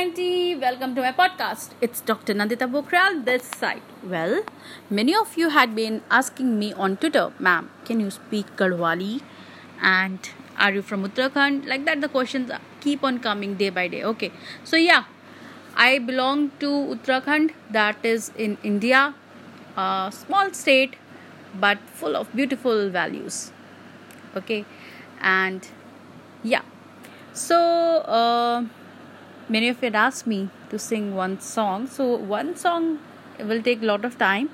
humanity, welcome to my podcast. It's Dr. Nandita Bokral this side. Well, many of you had been asking me on Twitter, ma'am, can you speak Garhwali? And are you from Uttarakhand? Like that, the questions keep on coming day by day. Okay, so yeah, I belong to Uttarakhand, that is in India, a small state but full of beautiful values. Okay, and yeah, so. Uh, many of you had asked me to sing one song. So one song will take a lot of time.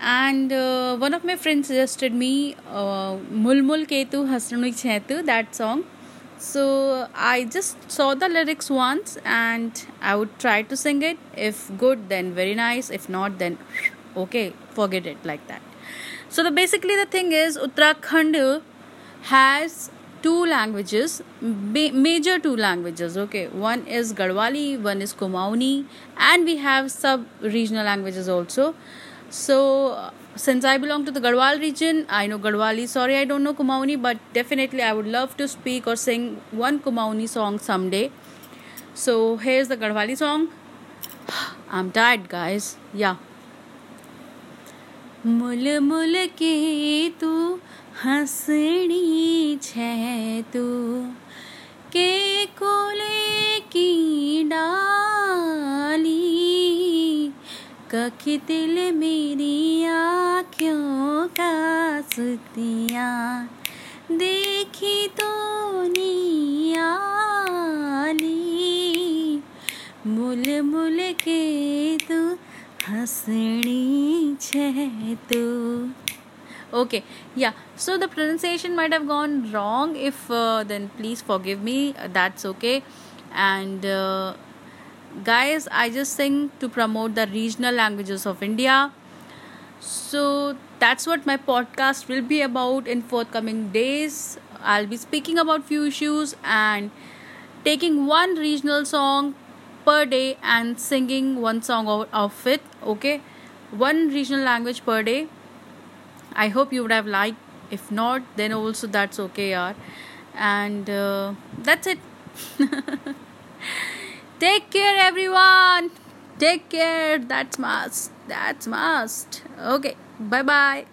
And uh, one of my friends suggested me uh, mulmul ketu hasranui chetu that song. So i just saw the lyrics once and i would try to sing it. If good then very nice. If not then okay forget it like that. So the basically the thing is uttarakhand has two languages major two languages okay one is garhwali one is kumauni and we have sub regional languages also so since i belong to the garhwal region i know garhwali sorry i don't know kumauni but definitely i would love to speak or sing one kumauni song someday so here's the garhwali song i'm tired guys yeah मुल मुल के तू हंसनी छे तू। के कोले की डाली? कखी तिल मेरी आँखों का सुतिया। देखी तो नियाली मुल मुल के तू हंसनी छे तू। Okay. Yeah. So the pronunciation might have gone wrong. If uh, then please forgive me. That's okay. And uh, guys i just sing to promote the regional languages of india. So that's what my podcast will be about in forthcoming days. I'll be speaking about few issues and taking one regional song per day and singing one song of it. Okay? One regional language per day I hope you would have liked. If not, then also that's okay, yaar. And uh, that's it. Take care, everyone. Take care. That's must. That's must. Okay. Bye bye.